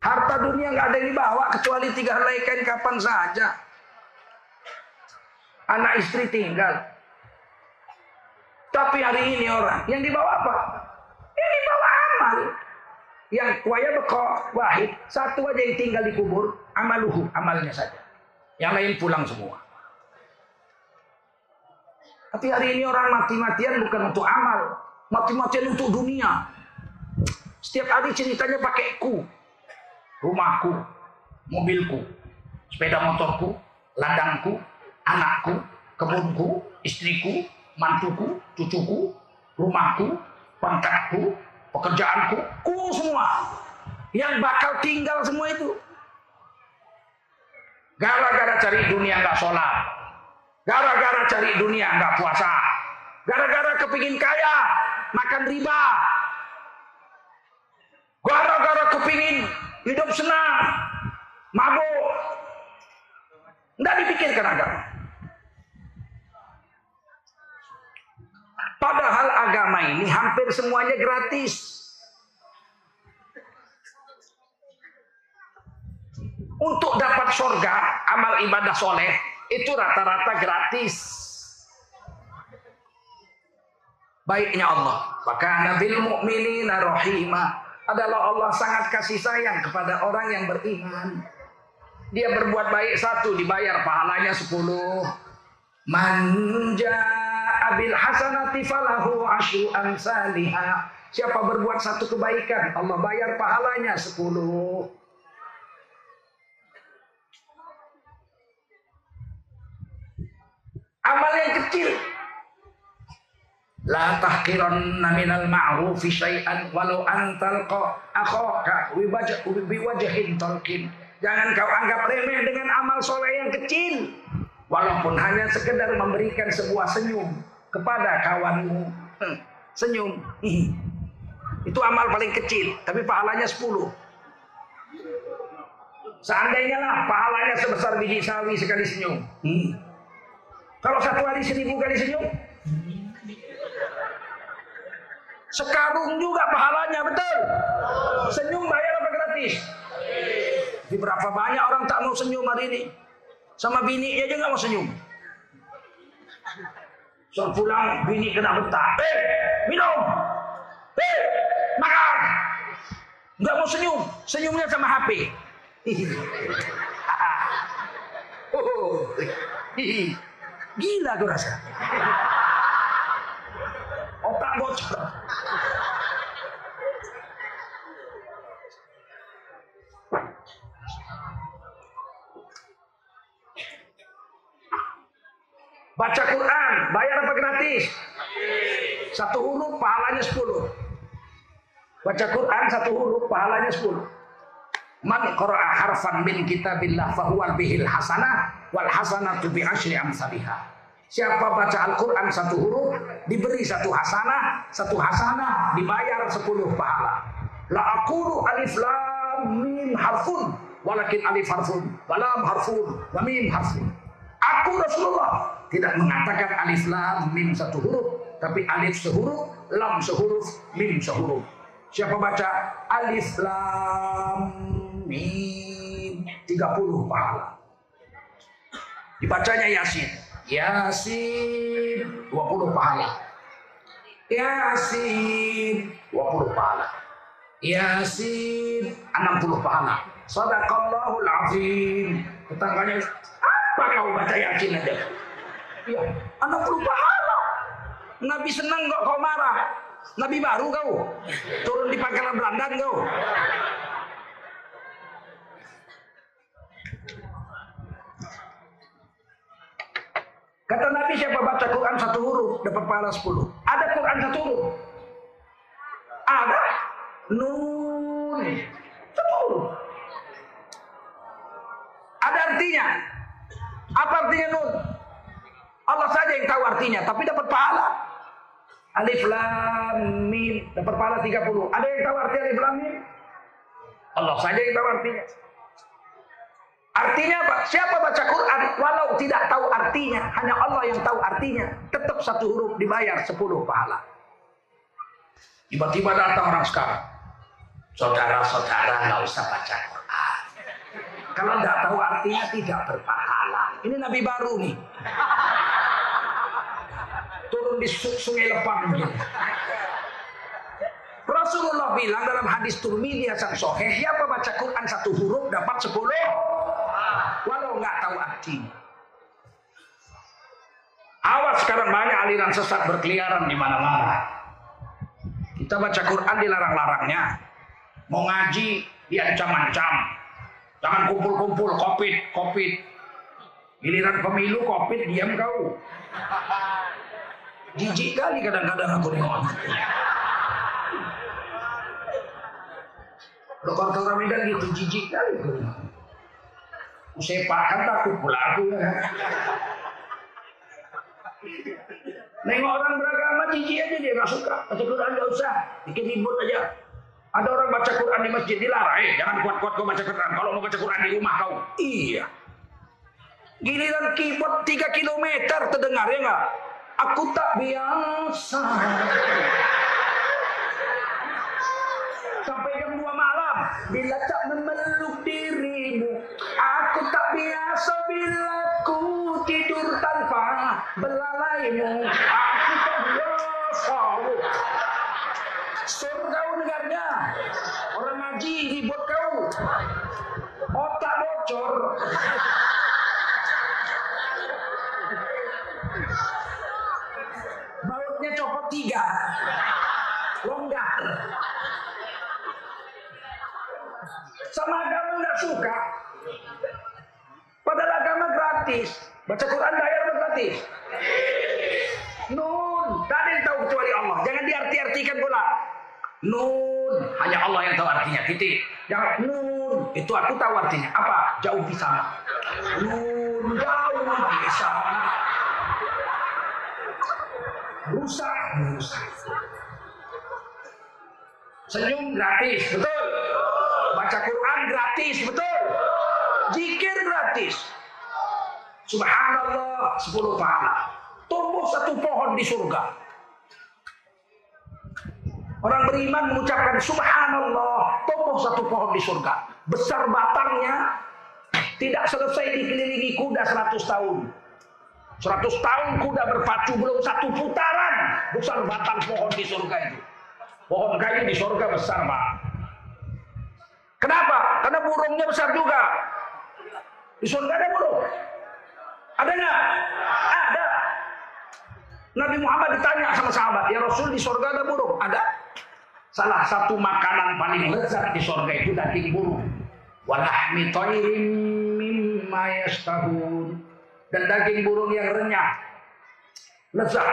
Harta dunia nggak ada yang dibawa kecuali tiga helai kain kapan saja. Anak istri tinggal. Tapi hari ini orang yang dibawa apa? Yang dibawa amal. Yang kuaya bekok wahid. Satu aja yang tinggal di kubur. Amaluhu. Amalnya saja. Yang lain pulang semua. Tapi hari ini orang mati-matian bukan untuk amal. Mati-matian untuk dunia. Setiap hari ceritanya pakai ku. Rumahku, mobilku, sepeda motorku, ladangku, anakku, kebunku, istriku, mantuku, cucuku, rumahku, pangkatku, pekerjaanku, ku semua. Yang bakal tinggal semua itu. Gara-gara cari dunia nggak sholat. Gara-gara cari dunia nggak puasa. Gara-gara kepingin kaya, makan riba. Gara-gara kepingin hidup senang, mabuk. Tidak dipikirkan agama. Padahal agama ini hampir semuanya gratis. Untuk dapat surga, amal ibadah soleh, itu rata-rata gratis. Baiknya Allah. Maka nabil mu'minina rahimah. Adalah Allah sangat kasih sayang kepada orang yang beriman. Dia berbuat baik satu, dibayar pahalanya sepuluh. Manja abil hasanati falahu asyu. Siapa berbuat satu kebaikan, Allah bayar pahalanya sepuluh. Amal yang kecil. La tahqiranna minal ma'rufi syai'an walau antalqa akhaka biwajhin talqin. Jangan kau anggap remeh dengan amal soleh yang kecil. Walaupun hanya sekedar memberikan sebuah senyum kepada kawanmu. Hmm, senyum. Itu amal paling kecil, tapi pahalanya 10. Seandainya lah pahalanya sebesar biji sawi sekali senyum. Hmm. Kalau satu hari seribu kali senyum, sekarung juga pahalanya betul. Senyum bayar apa gratis? Di berapa banyak orang tak mau senyum hari ini? Sama bini aja nggak mau senyum. So pulang bini kena betah. Eh, minum. Eh, makan. Nggak mau senyum. Senyumnya sama HP. oh, Gila gue rasa. Otak bocor. Baca Quran, bayar apa gratis? Satu huruf pahalanya sepuluh. Baca Quran satu huruf pahalanya sepuluh. Man qara'a harfan min kitabillah fahuwal bihil hasanah wal hasanatu bi asyri amsalihah. Siapa baca Al-Quran satu huruf diberi satu hasanah, satu hasanah dibayar sepuluh pahala. La aqulu alif lam mim harfun walakin alif harfun walam harfun wa mim harfun. Aku Rasulullah tidak mengatakan alif lam mim satu huruf, tapi alif sehuruf, lam sehuruf, mim sehuruf. Siapa baca alif lam mim 30 pahala. Dibacanya Yasin. Yasin 20 pahala. Yasin 20 pahala. Yasin 60 pahala. Sadaqallahul azim. Tetangganya, apa kau baca Yasin aja? Ya, 60 pahala. Nabi senang kok kau marah. Nabi baru kau. Turun di pangkalan Belandan kau. Kata Nabi siapa baca Quran satu huruf dapat pahala sepuluh. Ada Quran satu huruf? Ada. Nun. Satu huruf. Ada artinya. Apa artinya nun? Allah saja yang tahu artinya, tapi dapat pahala. Alif lam mim dapat pahala 30. Ada yang tahu arti alif lam mim? Allah saja yang tahu artinya. Artinya apa? Siapa baca Quran walau tidak tahu artinya, hanya Allah yang tahu artinya, tetap satu huruf dibayar 10 pahala. Tiba-tiba datang orang sekarang. Saudara-saudara nggak usah baca Quran. Kalau nggak tahu artinya tidak berpahala. Ini Nabi baru nih. Turun di sungai Lepang gitu. Rasulullah bilang dalam hadis Turmidi Hasan Soheh, siapa baca Quran satu huruf dapat sepuluh, tahu artinya. Awas sekarang banyak aliran sesat berkeliaran di mana-mana. Kita baca Quran dilarang-larangnya. Mau ngaji diancam-ancam. Jangan kumpul-kumpul, kopit, kopit. Giliran pemilu, kopit, diam kau. Jijik kali kadang-kadang aku nengok. Dokter Ramadan gitu, jijik kali. Sepak kan takut pula aku ya. Nengok orang beragama jijik aja dia nggak suka. Baca Quran nggak usah, bikin ribut aja. Ada orang baca Quran di masjid dilarang, eh jangan kuat-kuat kau baca Quran. Kalau mau baca Quran di rumah kau, iya. Giliran keyboard 3 km terdengar ya nggak? Aku tak biasa. Sampai jam 2 malam, bila tak memeluk dirimu, aku tak biasa bila ku tidur tanpa belalaimu. Aku tak biasa. Surga dengarnya. Orang ngaji ribut kau. Otak bocor. Bautnya copot tiga. Sama agama nggak suka. Padahal agama gratis. Baca Quran bayar gratis. Nun, tak ada yang tahu kecuali Allah. Jangan diarti-artikan pula. Nun, hanya Allah yang tahu artinya. Titik. Jangan nun, itu aku tahu artinya. Apa? Jauh di sana. Nun, jauh di sana. Rusak, rusak. Senyum gratis, betul. Baca Quran gratis, betul. Zikir gratis. Subhanallah, 10 pahala. Tumbuh satu pohon di surga. Orang beriman mengucapkan subhanallah, tumbuh satu pohon di surga. Besar batangnya, tidak selesai dikelilingi kuda 100 tahun. 100 tahun kuda berpacu belum satu putaran besar batang pohon di surga itu. Pohon kayu di surga besar, Pak. Kenapa? Karena burungnya besar juga. Di surga ada burung. Ada nggak? Ada. Nabi Muhammad ditanya sama sahabat, ya Rasul di surga ada burung? Ada. Salah satu makanan paling lezat di surga itu daging burung. Walahmi toirim mimma yastahun. Dan daging burung yang renyah. Lezat.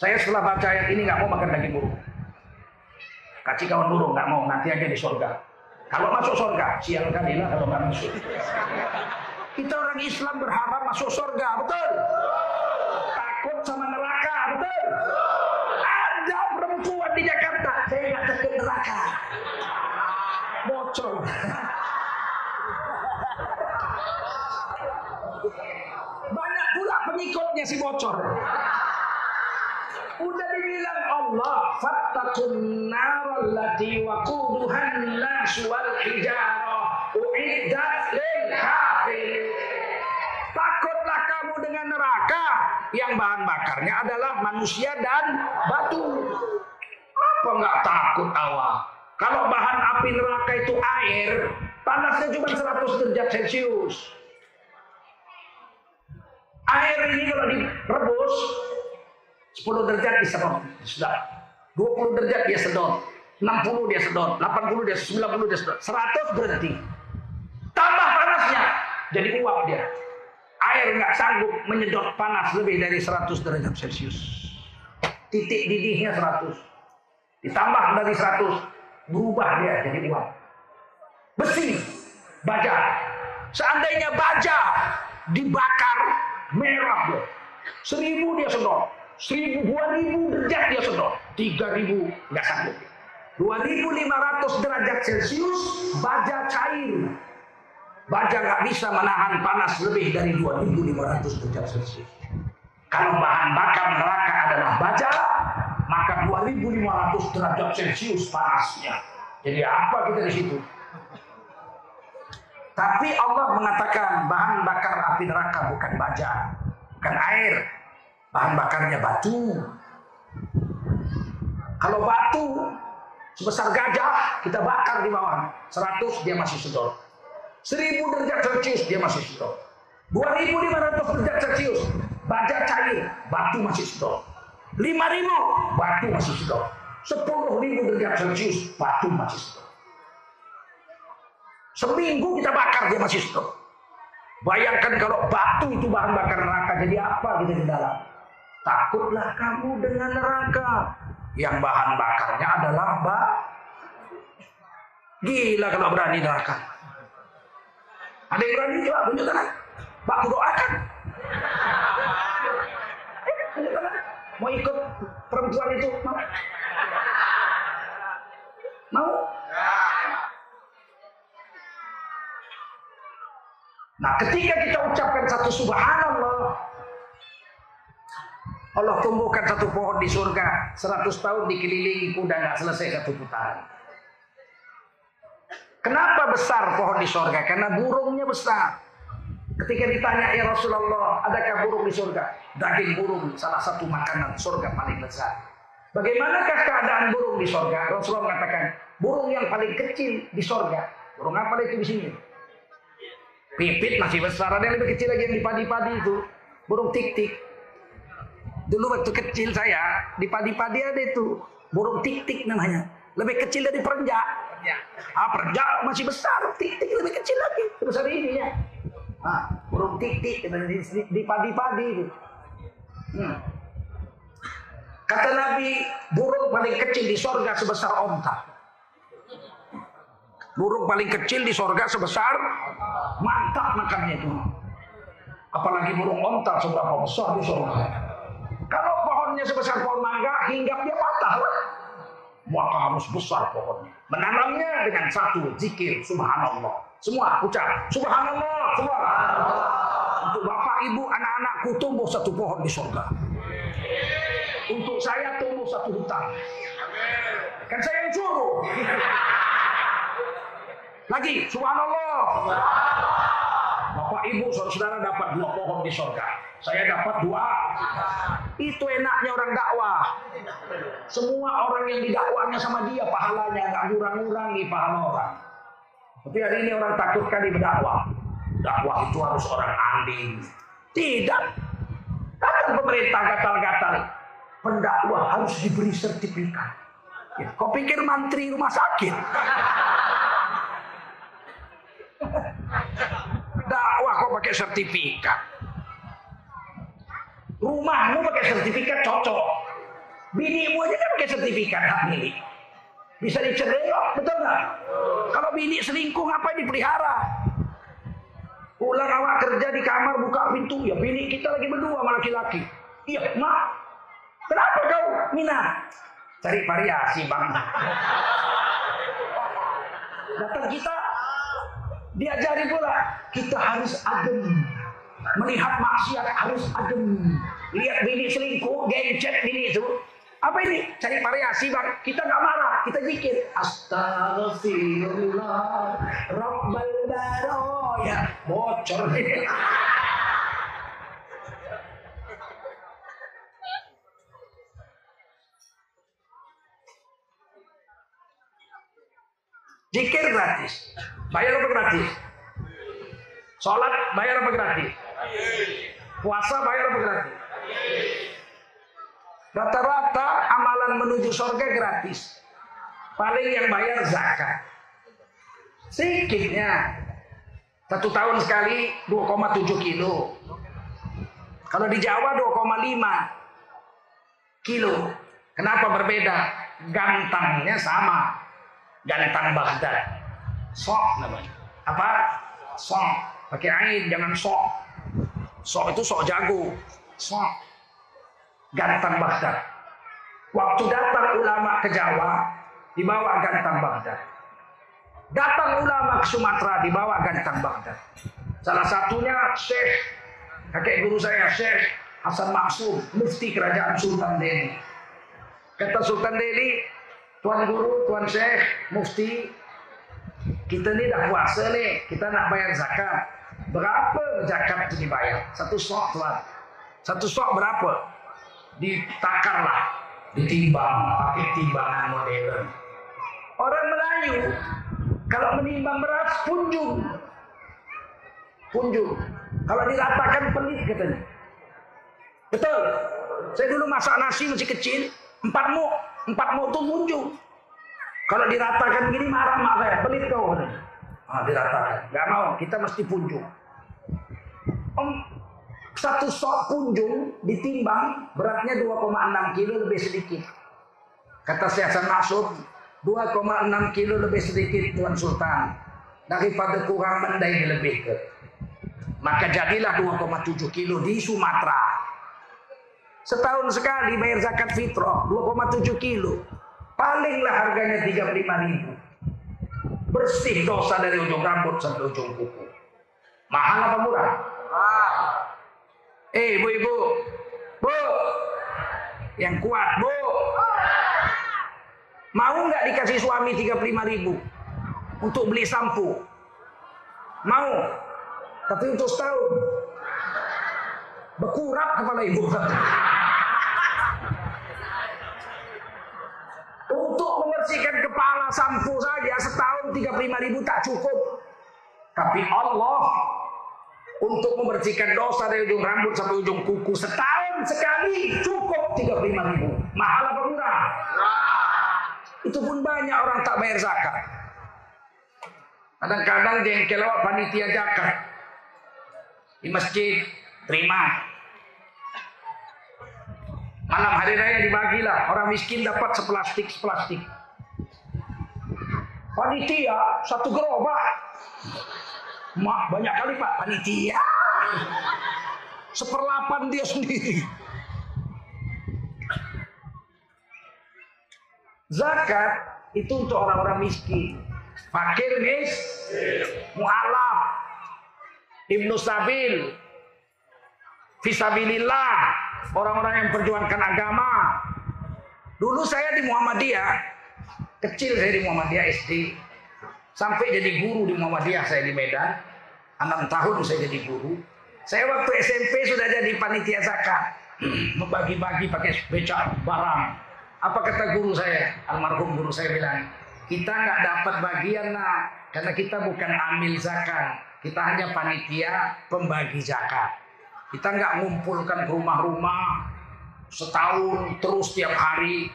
Saya setelah baca ayat ini nggak mau makan daging burung. Kasih kawan burung nggak mau, nanti aja di surga. Kalau masuk surga, sial kali lah kalau nggak masuk. Kita orang Islam berharap masuk surga, betul? Takut sama neraka, betul? Ada perempuan di Jakarta, saya nggak takut neraka. Bocor. Banyak pula pengikutnya si bocor. Udah dibilang Allah, fattakun narallati waquduhan nas wal hijarah uiddat lil kafirin. Takutlah kamu dengan neraka yang bahan bakarnya adalah manusia dan batu. Apa nggak takut awak? Kalau bahan api neraka itu air, panasnya cuma 100 derajat Celcius. Air ini kalau direbus 10 derajat disedot, sudah. 20 derajat dia sedot, 60 dia sedot, 80 dia, 90 dia sedot, 100 berhenti. Tambah panasnya, jadi uap dia. Air nggak sanggup menyedot panas lebih dari 100 derajat Celcius. Titik didihnya 100. Ditambah dari 100, berubah dia jadi uap. Besi, baja. Seandainya baja dibakar merah loh. Seribu dia sedot, seribu, dua ribu derajat dia sedot, tiga ribu nggak sanggup. 2500 derajat Celcius baja cair. Baja nggak bisa menahan panas lebih dari 2500 derajat Celcius. Kalau bahan bakar neraka adalah baja, maka 2500 derajat Celcius panasnya. Jadi apa kita di situ? Tapi Allah mengatakan bahan bakar api neraka bukan baja, bukan air. Bahan bakarnya batu. Kalau batu sebesar gajah kita bakar di bawah 100 dia masih sedot. 1000 derajat Celcius dia masih sedot. 2500 derajat Celcius baja cair, batu masih sedot. 5000 batu masih sedot. 10.000 derajat Celcius batu masih sedot. Seminggu kita bakar dia masih stop. Bayangkan kalau batu itu bahan bakar neraka jadi apa gitu di dalam? Takutlah kamu dengan neraka yang bahan bakarnya adalah bak. Gila kalau berani neraka. Ada yang berani coba tunjukkan. Pak doakan. Mau ikut perempuan itu mau? Mau? Nah ketika kita ucapkan satu subhanallah Allah tumbuhkan satu pohon di surga 100 tahun dikelilingi kuda nggak selesai satu putaran Kenapa besar pohon di surga? Karena burungnya besar. Ketika ditanya ya Rasulullah, adakah burung di surga? Daging burung salah satu makanan surga paling besar. Bagaimanakah keadaan burung di surga? Rasulullah mengatakan, burung yang paling kecil di surga. Burung apa itu di sini? Pipit masih besar, ada yang lebih kecil lagi yang di padi-padi itu. Burung tik-tik. Dulu waktu kecil saya, di padi-padi ada itu. Burung tik-tik namanya. Lebih kecil dari perenjak. Ah, perenjak masih besar, tik-tik lebih kecil lagi. Sebesar ini ya. Ah, burung tik-tik di padi-padi itu. Hmm. Kata Nabi, burung paling kecil di sorga sebesar onta. Burung paling kecil di sorga sebesar mantap makannya itu. Apalagi burung onta seberapa besar di sorga. Kalau pohonnya sebesar pohon mangga, hinggap dia patah. Maka harus besar pohonnya. Menanamnya dengan satu zikir subhanallah. Semua ucap subhanallah, semua. Untuk bapak, ibu, anak-anakku tumbuh satu pohon di sorga. Untuk saya tumbuh satu hutan. Kan saya yang suruh. Lagi, subhanallah. Bapak ibu saudara-saudara dapat dua pohon di sorga. Saya dapat dua. Itu enaknya orang dakwah. Semua orang yang didakwanya sama dia pahalanya nggak kurang-kurangi pahala orang. Tapi hari ini orang takut kali berdakwah. Dakwah itu harus orang alim. Tidak. Kan pemerintah gatal-gatal. Pendakwah harus diberi sertifikat. Ya, kau pikir mantri rumah sakit? dakwah kok pakai sertifikat. Rumahmu pakai sertifikat cocok. Binimu aja kan pakai sertifikat hak milik. Bisa dicerai kok, betul nggak? Kalau bini selingkuh ngapain dipelihara? Pulang awak kerja di kamar buka pintu, ya bini kita lagi berdua sama laki-laki. Iya, mak. Kenapa kau, Mina? Cari variasi bang. Datang kita Diajari pula kita harus adem. Melihat maksiat harus adem. Lihat bini selingkuh, gencet bini itu. Apa ini? Cari variasi bang. Kita nggak marah, kita zikir. Astagfirullah, Rabbal baroya. Bocor. Zikir gratis. Bayar apa gratis? Sholat bayar apa gratis? Puasa bayar apa gratis? Rata-rata amalan menuju surga gratis. Paling yang bayar zakat. Sedikitnya. Satu tahun sekali 2,7 kilo. Kalau di Jawa 2,5 kilo. Kenapa berbeda? Gantangnya sama gantang Baghdad. Sok namanya. Apa? Sok. Pakai ain, jangan sok. Sok itu sok jago. Sok. Gantang Baghdad. Waktu datang ulama ke Jawa, dibawa gantang Baghdad. Datang ulama ke Sumatera, dibawa gantang Baghdad. Salah satunya Syekh, kakek guru saya, Syekh Hasan Maksum, mufti kerajaan Sultan Delhi. Kata Sultan Delhi, Tuan Guru, Tuan Syekh, Mufti, kita ini dah puasa nih, kita nak bayar zakat. Berapa zakat itu dibayar? Satu sok tuan. Satu sok berapa? Ditakarlah, ditimbang, pakai timbangan modern. Orang Melayu kalau menimbang beras punjung, punjung. Kalau diratakan pelit katanya. Betul. Saya dulu masak nasi masih kecil, empat mu, empat mu itu punjung. Kalau diratakan gini marah mak saya, pelit kau. Ah, diratakan. Gak mau, kita mesti punjung. Om, satu sok punjung ditimbang beratnya 2,6 kilo lebih sedikit. Kata saya Hasan Maksud, 2,6 kilo lebih sedikit Tuan Sultan. Daripada kurang mendai lebih ke. Maka jadilah 2,7 kilo di Sumatera. Setahun sekali bayar zakat fitrah 2,7 kilo. Palinglah harganya 35 ribu. Bersih dosa dari ujung rambut sampai ujung kuku. Mahal apa murah? Eh, ibu-ibu. Bu. Yang kuat, bu. Mau nggak dikasih suami 35 ribu untuk beli sampo? Mau. Tapi untuk setahun. Berkurap kepala ibu. Untuk membersihkan kepala sampo saja setahun 35 ribu tak cukup. Tapi Allah untuk membersihkan dosa dari ujung rambut sampai ujung kuku setahun sekali cukup 35 ribu. Mahal apa murah? Itu pun banyak orang tak bayar zakat. Kadang-kadang jengkel awak panitia zakat di masjid terima. Malam hari raya dibagilah orang miskin dapat seplastik seplastik. Panitia satu gerobak. Mak banyak kali pak panitia. Seperlapan dia sendiri. Zakat itu untuk orang-orang miskin. Fakir mis, mu'alaf, ibnu sabil, fisabilillah, orang-orang yang perjuangkan agama. Dulu saya di Muhammadiyah, kecil saya di Muhammadiyah SD, sampai jadi guru di Muhammadiyah saya di Medan, enam tahun saya jadi guru. Saya waktu SMP sudah jadi panitia zakat, membagi-bagi pakai becak barang. Apa kata guru saya, almarhum guru saya bilang, kita nggak dapat bagian nak, karena kita bukan amil zakat, kita hanya panitia pembagi zakat. Kita nggak ngumpulkan rumah-rumah setahun terus tiap hari.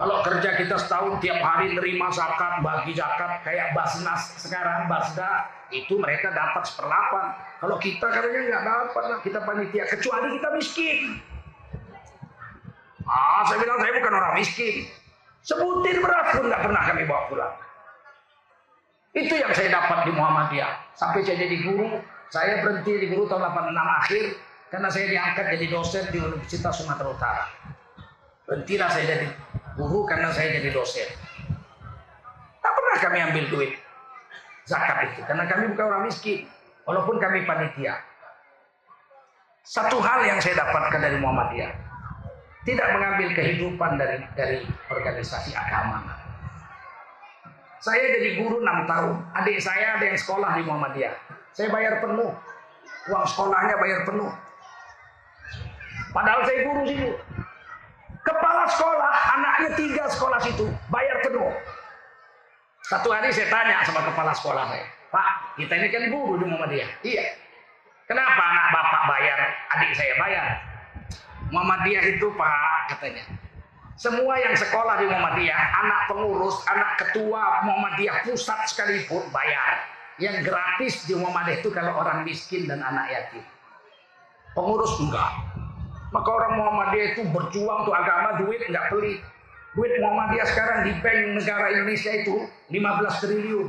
Kalau kerja kita setahun tiap hari nerima zakat, bagi zakat kayak Basnas sekarang, Basda itu mereka dapat seperlapan. Kalau kita katanya nggak dapat, kita panitia kecuali kita miskin. Ah, saya bilang saya bukan orang miskin. Sebutir beras pun nggak pernah kami bawa pulang. Itu yang saya dapat di Muhammadiyah. Sampai saya jadi guru, saya berhenti di guru tahun 86 akhir karena saya diangkat jadi dosen di Universitas Sumatera Utara. Berhentilah saya jadi guru karena saya jadi dosen. Tak pernah kami ambil duit zakat itu karena kami bukan orang miskin, walaupun kami panitia. Satu hal yang saya dapatkan dari Muhammadiyah, tidak mengambil kehidupan dari dari organisasi agama. Saya jadi guru 6 tahun. Adik saya ada yang sekolah di Muhammadiyah. Saya bayar penuh. Uang sekolahnya bayar penuh. Padahal saya guru situ. Kepala sekolah, anaknya tiga sekolah situ, bayar penuh. Satu hari saya tanya sama kepala sekolah saya, Pak, kita ini kan guru di Muhammadiyah. Iya. Kenapa anak bapak bayar, adik saya bayar? Muhammadiyah itu Pak, katanya. Semua yang sekolah di Muhammadiyah, anak pengurus, anak ketua Muhammadiyah pusat sekalipun bayar. Yang gratis di Muhammadiyah itu kalau orang miskin dan anak yatim. Pengurus enggak. Maka orang Muhammadiyah itu berjuang untuk agama, duit enggak pelit. Duit Muhammadiyah sekarang di bank negara Indonesia itu 15 triliun.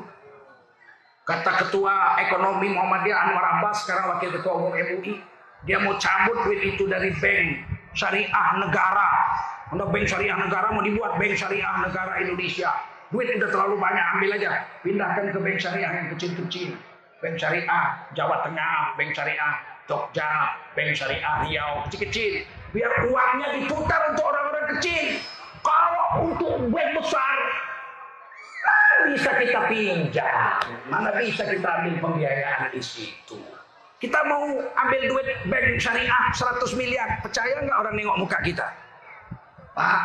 Kata ketua ekonomi Muhammadiyah Anwar Abbas, sekarang wakil ketua umum MUI, dia mau cabut duit itu dari bank syariah negara. Untuk bank syariah negara mau dibuat bank syariah negara Indonesia. Duit udah terlalu banyak, ambil aja. Pindahkan ke bank syariah yang kecil-kecil. Bank syariah Jawa Tengah, bank syariah Jogja, bank syariah Riau, kecil-kecil. Biar uangnya diputar untuk orang-orang kecil. Kalau untuk bank besar, bisa kita pinjam, mana bisa kita ambil pembiayaan di situ. Kita mau ambil duit bank syariah 100 miliar, percaya nggak orang nengok muka kita? Pak,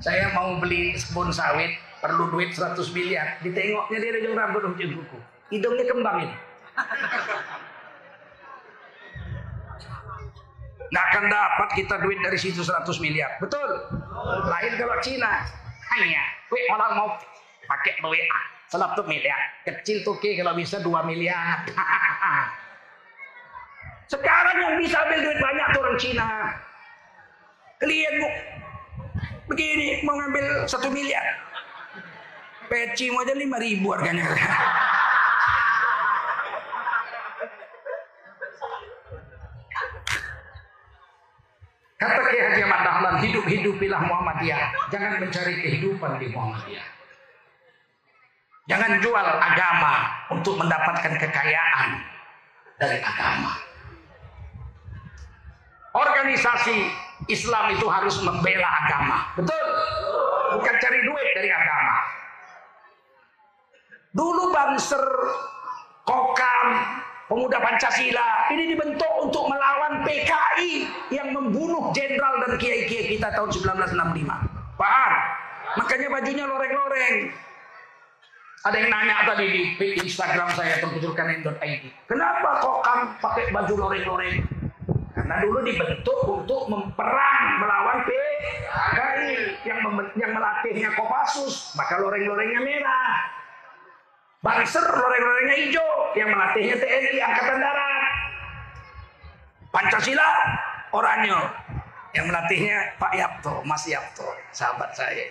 saya mau beli kebun sawit, perlu duit 100 miliar. Ditengoknya dia ujung rambut, ujung kuku. Hidungnya kembang ini. Nggak akan dapat kita duit dari situ 100 miliar. Betul? Lain kalau Cina. Hanya, wih orang mau pakai duit A. 100 miliar. Kecil tuh ke kalau bisa 2 miliar. Sekarang yang bisa ambil duit banyak tuh orang Cina. Klien bu, begini mau ngambil satu miliar. Peci aja lima ribu harganya. Kata Kiai Haji Ahmad Dahlan, hidup-hidupilah Muhammadiyah. Jangan mencari kehidupan di Muhammadiyah. Jangan jual agama untuk mendapatkan kekayaan dari agama. Organisasi Islam itu harus membela agama. Betul? Bukan cari duit dari agama. Dulu Banser, Kokam, Pemuda Pancasila ini dibentuk untuk melawan PKI yang membunuh jenderal dan kiai-kiai kita tahun 1965. Paham? Makanya bajunya loreng-loreng. Ada yang nanya tadi di Instagram saya terkucurkan.id. Kenapa kok kamu pakai baju loreng-loreng? Karena dulu dibentuk untuk memperang melawan PKI yang yang melatihnya Kopassus, maka loreng-lorengnya merah. Banser loreng-lorengnya hijau yang melatihnya TNI Angkatan Darat. Pancasila oranye yang melatihnya Pak Yapto, Mas Yapto, sahabat saya.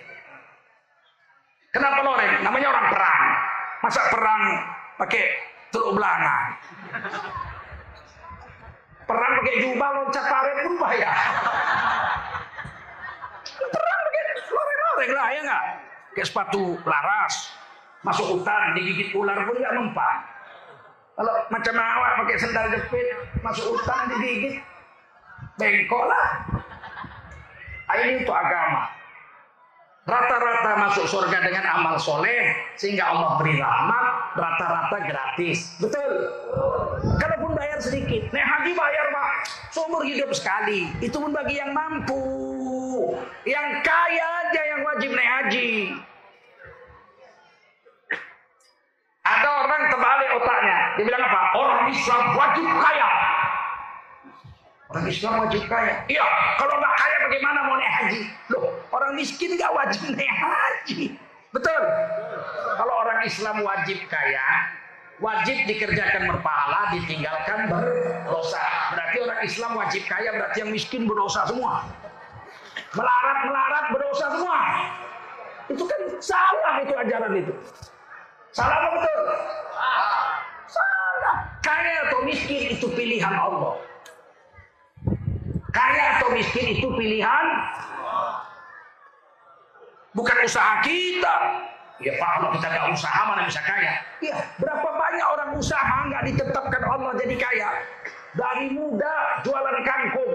Kenapa loreng? Namanya orang perang. Masa perang pakai teluk belanga? Perang pakai jubah loncat paret pun bahaya. Perang pakai loreng-loreng lah ya nggak? Kayak sepatu laras, masuk hutan digigit ular pun nggak mempan. Kalau macam awak pakai sendal jepit masuk hutan digigit bengkok lah. Ah, ini untuk agama. Rata-rata masuk surga dengan amal soleh sehingga Allah beri rahmat rata-rata gratis. Betul? Kalaupun bayar sedikit, nek haji bayar pak seumur hidup sekali. Itu pun bagi yang mampu, yang kaya aja yang wajib naik haji. Ada orang terbalik otaknya. Dia bilang apa? Orang Islam wajib kaya. Orang Islam wajib kaya. Iya, kalau nggak kaya bagaimana mau naik haji? Loh, orang miskin nggak wajib naik haji. Betul? Kalau orang Islam wajib kaya, wajib dikerjakan berpahala, ditinggalkan berdosa. Berarti orang Islam wajib kaya, berarti yang miskin berdosa semua. Melarat, melarat berdosa semua. Itu kan salah itu ajaran itu. Salah apa betul? Salah. Kaya atau miskin itu pilihan Allah. Kaya atau miskin itu pilihan bukan usaha kita. Ya Pak, kalau kita nggak usaha mana bisa kaya? Iya, berapa banyak orang usaha nggak ditetapkan Allah jadi kaya? Dari muda jualan kangkung,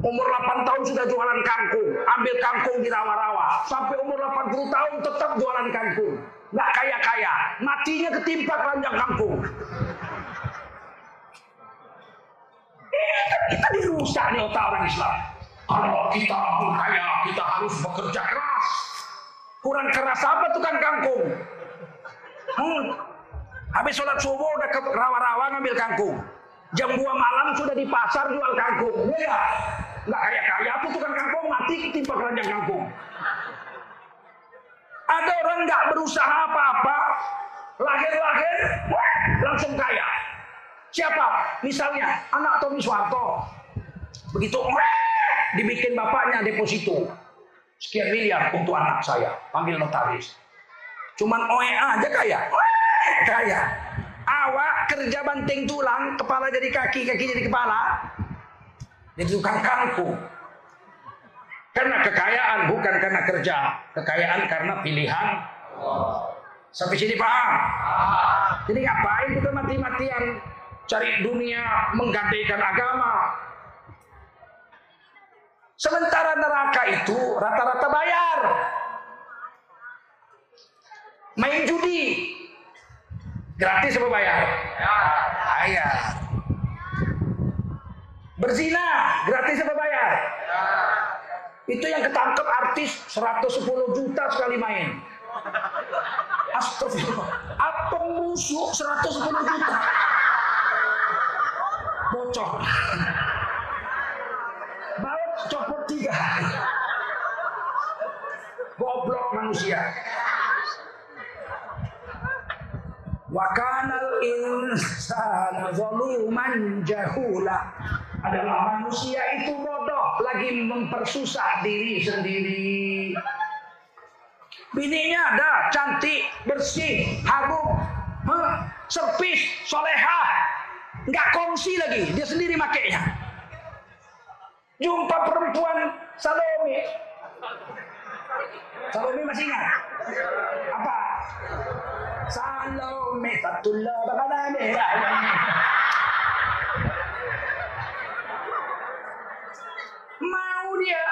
umur 8 tahun sudah jualan kangkung, ambil kangkung di rawa-rawa, sampai umur 80 tahun tetap jualan kangkung nggak kaya-kaya, matinya ketimpa keranjang kampung. Eh, kan kita dirusak nih otak orang Islam. Kalau kita mau kaya, kita harus bekerja keras. Kurang keras apa tukang kangkung? Hmm. Habis sholat subuh udah ke rawa-rawa ngambil kangkung. Jam 2 malam sudah di pasar jual kangkung. Ya, nggak kaya-kaya apa tukang kangkung mati ketimpa keranjang kangkung. Ada orang nggak berusaha apa-apa, lahir-lahir langsung kaya. Siapa? Misalnya anak Tommy Soeharto. Begitu dibikin bapaknya deposito. Sekian miliar untuk anak saya. Panggil notaris. Cuman OEA aja kaya. Kaya. Awak kerja banting tulang, kepala jadi kaki, kaki jadi kepala. Jadi tukang kangkung. Karena kekayaan bukan karena kerja, kekayaan karena pilihan. Sampai sini paham? Jadi ngapain kita mati-matian cari dunia menggadaikan agama? Sementara neraka itu rata-rata bayar. Main judi. Gratis apa bayar? Bayar. Berzina, gratis apa bayar? Itu yang ketangkep artis 110 juta sekali main. Astagfirullah. Apa musuh 110 juta? Bocor. Baut copot tiga. Goblok manusia. Wa kanal insana zaluman jahula. Adalah manusia itu bodoh lagi mempersusah diri sendiri. Bininya ada, cantik, bersih, harum, huh, servis, soleha, nggak kongsi lagi, dia sendiri makainya. Jumpa perempuan Salome, Salome masih ingat? Apa? Salome Fatullah Bakanane. Mau dia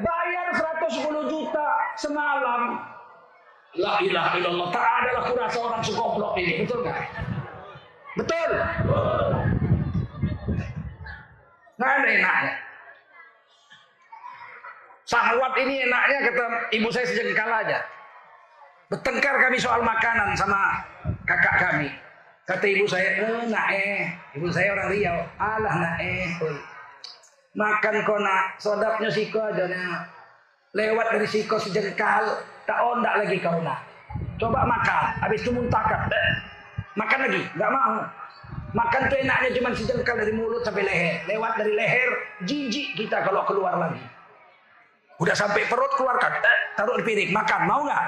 bayar 110 juta semalam. La ilaha illallah. Tak ada lah kurasa orang sekoblok ini. Betul nggak? Betul. Nggak ada enaknya. Sahwat ini enaknya kata ibu saya sejengkal aja. Bertengkar kami soal makanan sama kakak kami. Kata ibu saya, eh, nak eh. Ibu saya orang Riau. Alah nak eh. Makan kau nak. Sodapnya siko aja nak. Lewat dari siko sejengkal. Tak ondak lagi kau nak. Coba makan. Habis itu muntahkan. Makan lagi. Gak mau. Makan tuh enaknya cuma sejengkal dari mulut sampai leher. Lewat dari leher. Jijik kita kalau keluar lagi. Udah sampai perut keluarkan, taruh di piring, makan, mau nggak?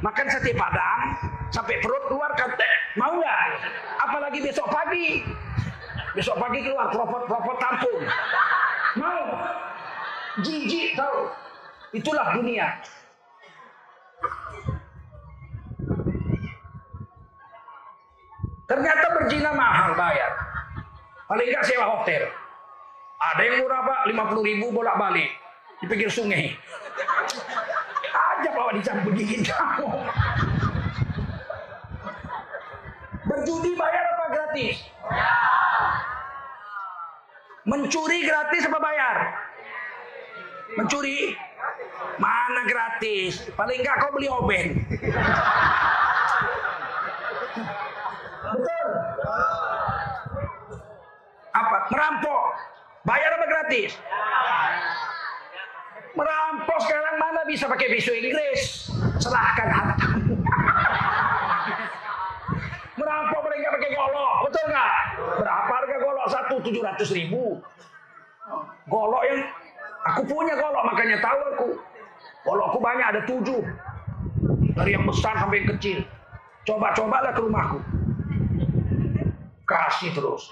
Makan sate padang, sampai perut keluarkan, mau nggak? Apalagi besok pagi, besok pagi keluar propot-propot tampung, mau? Jijik tahu, itulah dunia. Ternyata berzina mahal bayar. Paling nggak sewa hotel. Ada yang murah pak, 50 ribu bolak balik di pinggir sungai. Aja bawa dicampur gigit kamu. Berjudi bayar apa gratis? Mencuri gratis apa bayar? Mencuri? Mana gratis? Paling enggak kau beli oben. Betul. Apa? Merampok. Bayar apa gratis? Merampok sekarang mana bisa pakai bisu Inggris? Serahkan hartamu. Nggak pakai golok, betul nggak? Berapa harga golok satu? Tujuh ratus ribu. Golok yang aku punya golok, makanya tahu aku. Golokku banyak ada tujuh. Dari yang besar sampai yang kecil. Coba-cobalah ke rumahku. Kasih terus.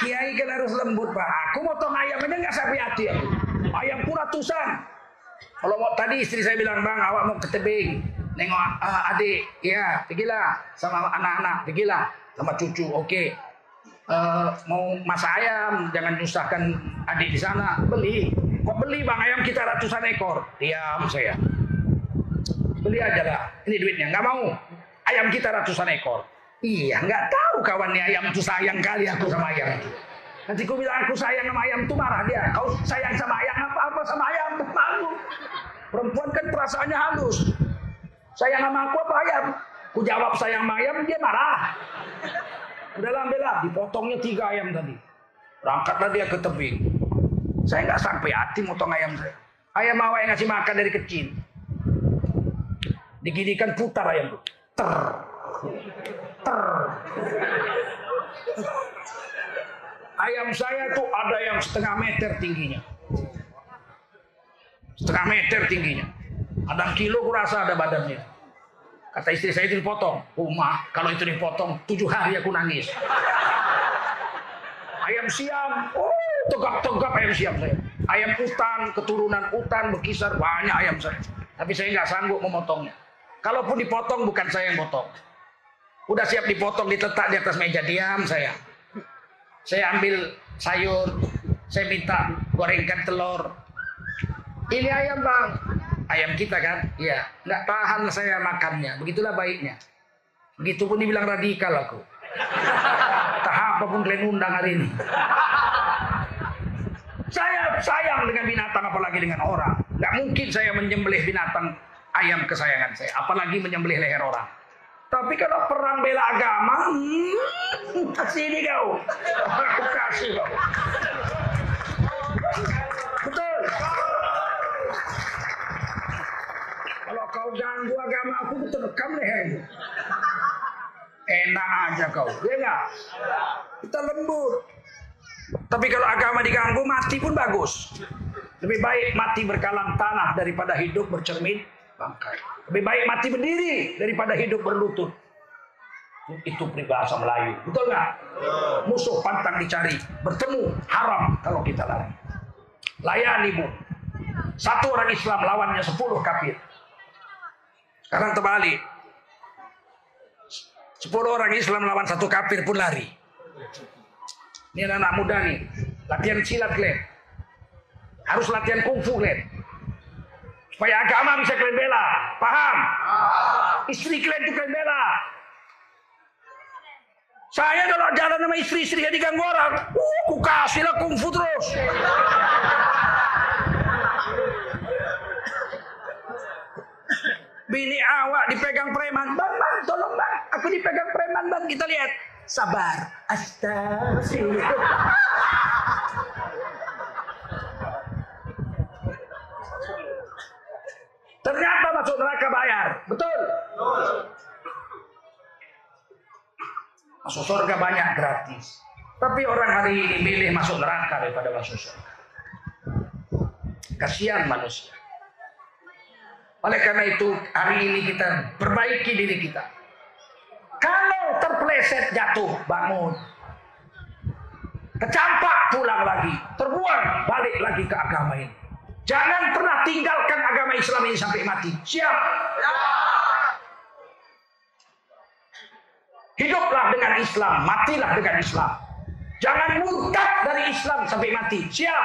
Kiai kan harus lembut pak. Aku motong ayam aja nggak sampai hati. Ayam pura ratusan. Kalau mau tadi istri saya bilang bang, awak mau ke tebing, nengok uh, adik, ya pergilah sama anak-anak, pergilah sama cucu, oke. Okay. Uh, mau masak ayam, jangan nyusahkan adik di sana, beli. Kok beli bang ayam kita ratusan ekor? Diam saya. Beli aja lah, ini duitnya. Nggak mau. Ayam kita ratusan ekor. Iya, nggak tahu kawannya ayam itu sayang kali aku sama ayam itu. Nanti ku bilang aku sayang sama ayam itu marah dia. Kau sayang sama ayam apa-apa sama ayam malu. Perempuan kan perasaannya halus. Sayang sama aku apa ayam? Ku jawab sayang sama ayam dia marah. Udah bela, dipotongnya tiga ayam tadi. Berangkatlah dia ke tebing. Saya nggak sampai hati motong ayam saya. Ayam awak yang ngasih makan dari kecil. Digidikan putar ayam itu. Ter ter. Ayam saya tuh ada yang setengah meter tingginya. Setengah meter tingginya. Ada kilo kurasa ada badannya. Kata istri saya itu dipotong. Umah, kalau itu dipotong, tujuh hari aku nangis. Ayam siam, oh tegap-tegap ayam siam saya. Ayam utan, keturunan utan, berkisar banyak ayam saya. Tapi saya nggak sanggup memotongnya. Kalaupun dipotong, bukan saya yang potong. Udah siap dipotong, diletak di atas meja. Diam saya. Saya ambil sayur. Saya minta gorengkan telur. Ini ayam bang. Ayam kita kan? Iya. Nggak tahan saya makannya. Begitulah baiknya. Begitupun dibilang radikal aku. Tahap apa pun kalian undang hari ini. Saya sayang dengan binatang apalagi dengan orang. Nggak mungkin saya menyembelih binatang ayam kesayangan saya. Apalagi menyembelih leher orang. Tapi kalau perang bela agama, hmm, kasih ini kau. Aku kasih kau. Betul. Kalau kau ganggu agama aku, aku terekam lehermu. Enak aja kau, ya enggak? Kita lembut. Tapi kalau agama diganggu, mati pun bagus. Lebih baik mati berkalang tanah daripada hidup bercermin bangkai. Lebih baik mati berdiri daripada hidup berlutut. Itu peribahasa Melayu. Betul nggak? Musuh pantang dicari. Bertemu haram kalau kita lari. Layani bu. Satu orang Islam lawannya sepuluh kafir. Sekarang terbalik. Sepuluh orang Islam lawan satu kafir pun lari. Ini anak, -anak muda nih. Latihan silat kalian. Harus latihan kungfu kalian. Supaya agama bisa kalian bela. Paham? Istri kalian itu kalian bela. Saya kalau jalan sama istri-istri yang diganggu orang, uh, kasih lah kungfu terus. Bini awak dipegang preman, bang, bang, tolong bang, aku dipegang preman bang, kita lihat. Sabar, astagfirullah. Ternyata masuk neraka bayar, betul? Masuk surga banyak gratis. Tapi orang hari ini milih masuk neraka daripada masuk surga. Kasihan manusia. Oleh karena itu hari ini kita perbaiki diri kita. Kalau terpeleset jatuh bangun. Kecampak pulang lagi. Terbuang balik lagi ke agama ini. Jangan pernah tinggalkan agama Islam ini sampai mati. Siap? Hiduplah dengan Islam, matilah dengan Islam. Jangan murtad dari Islam sampai mati. Siap?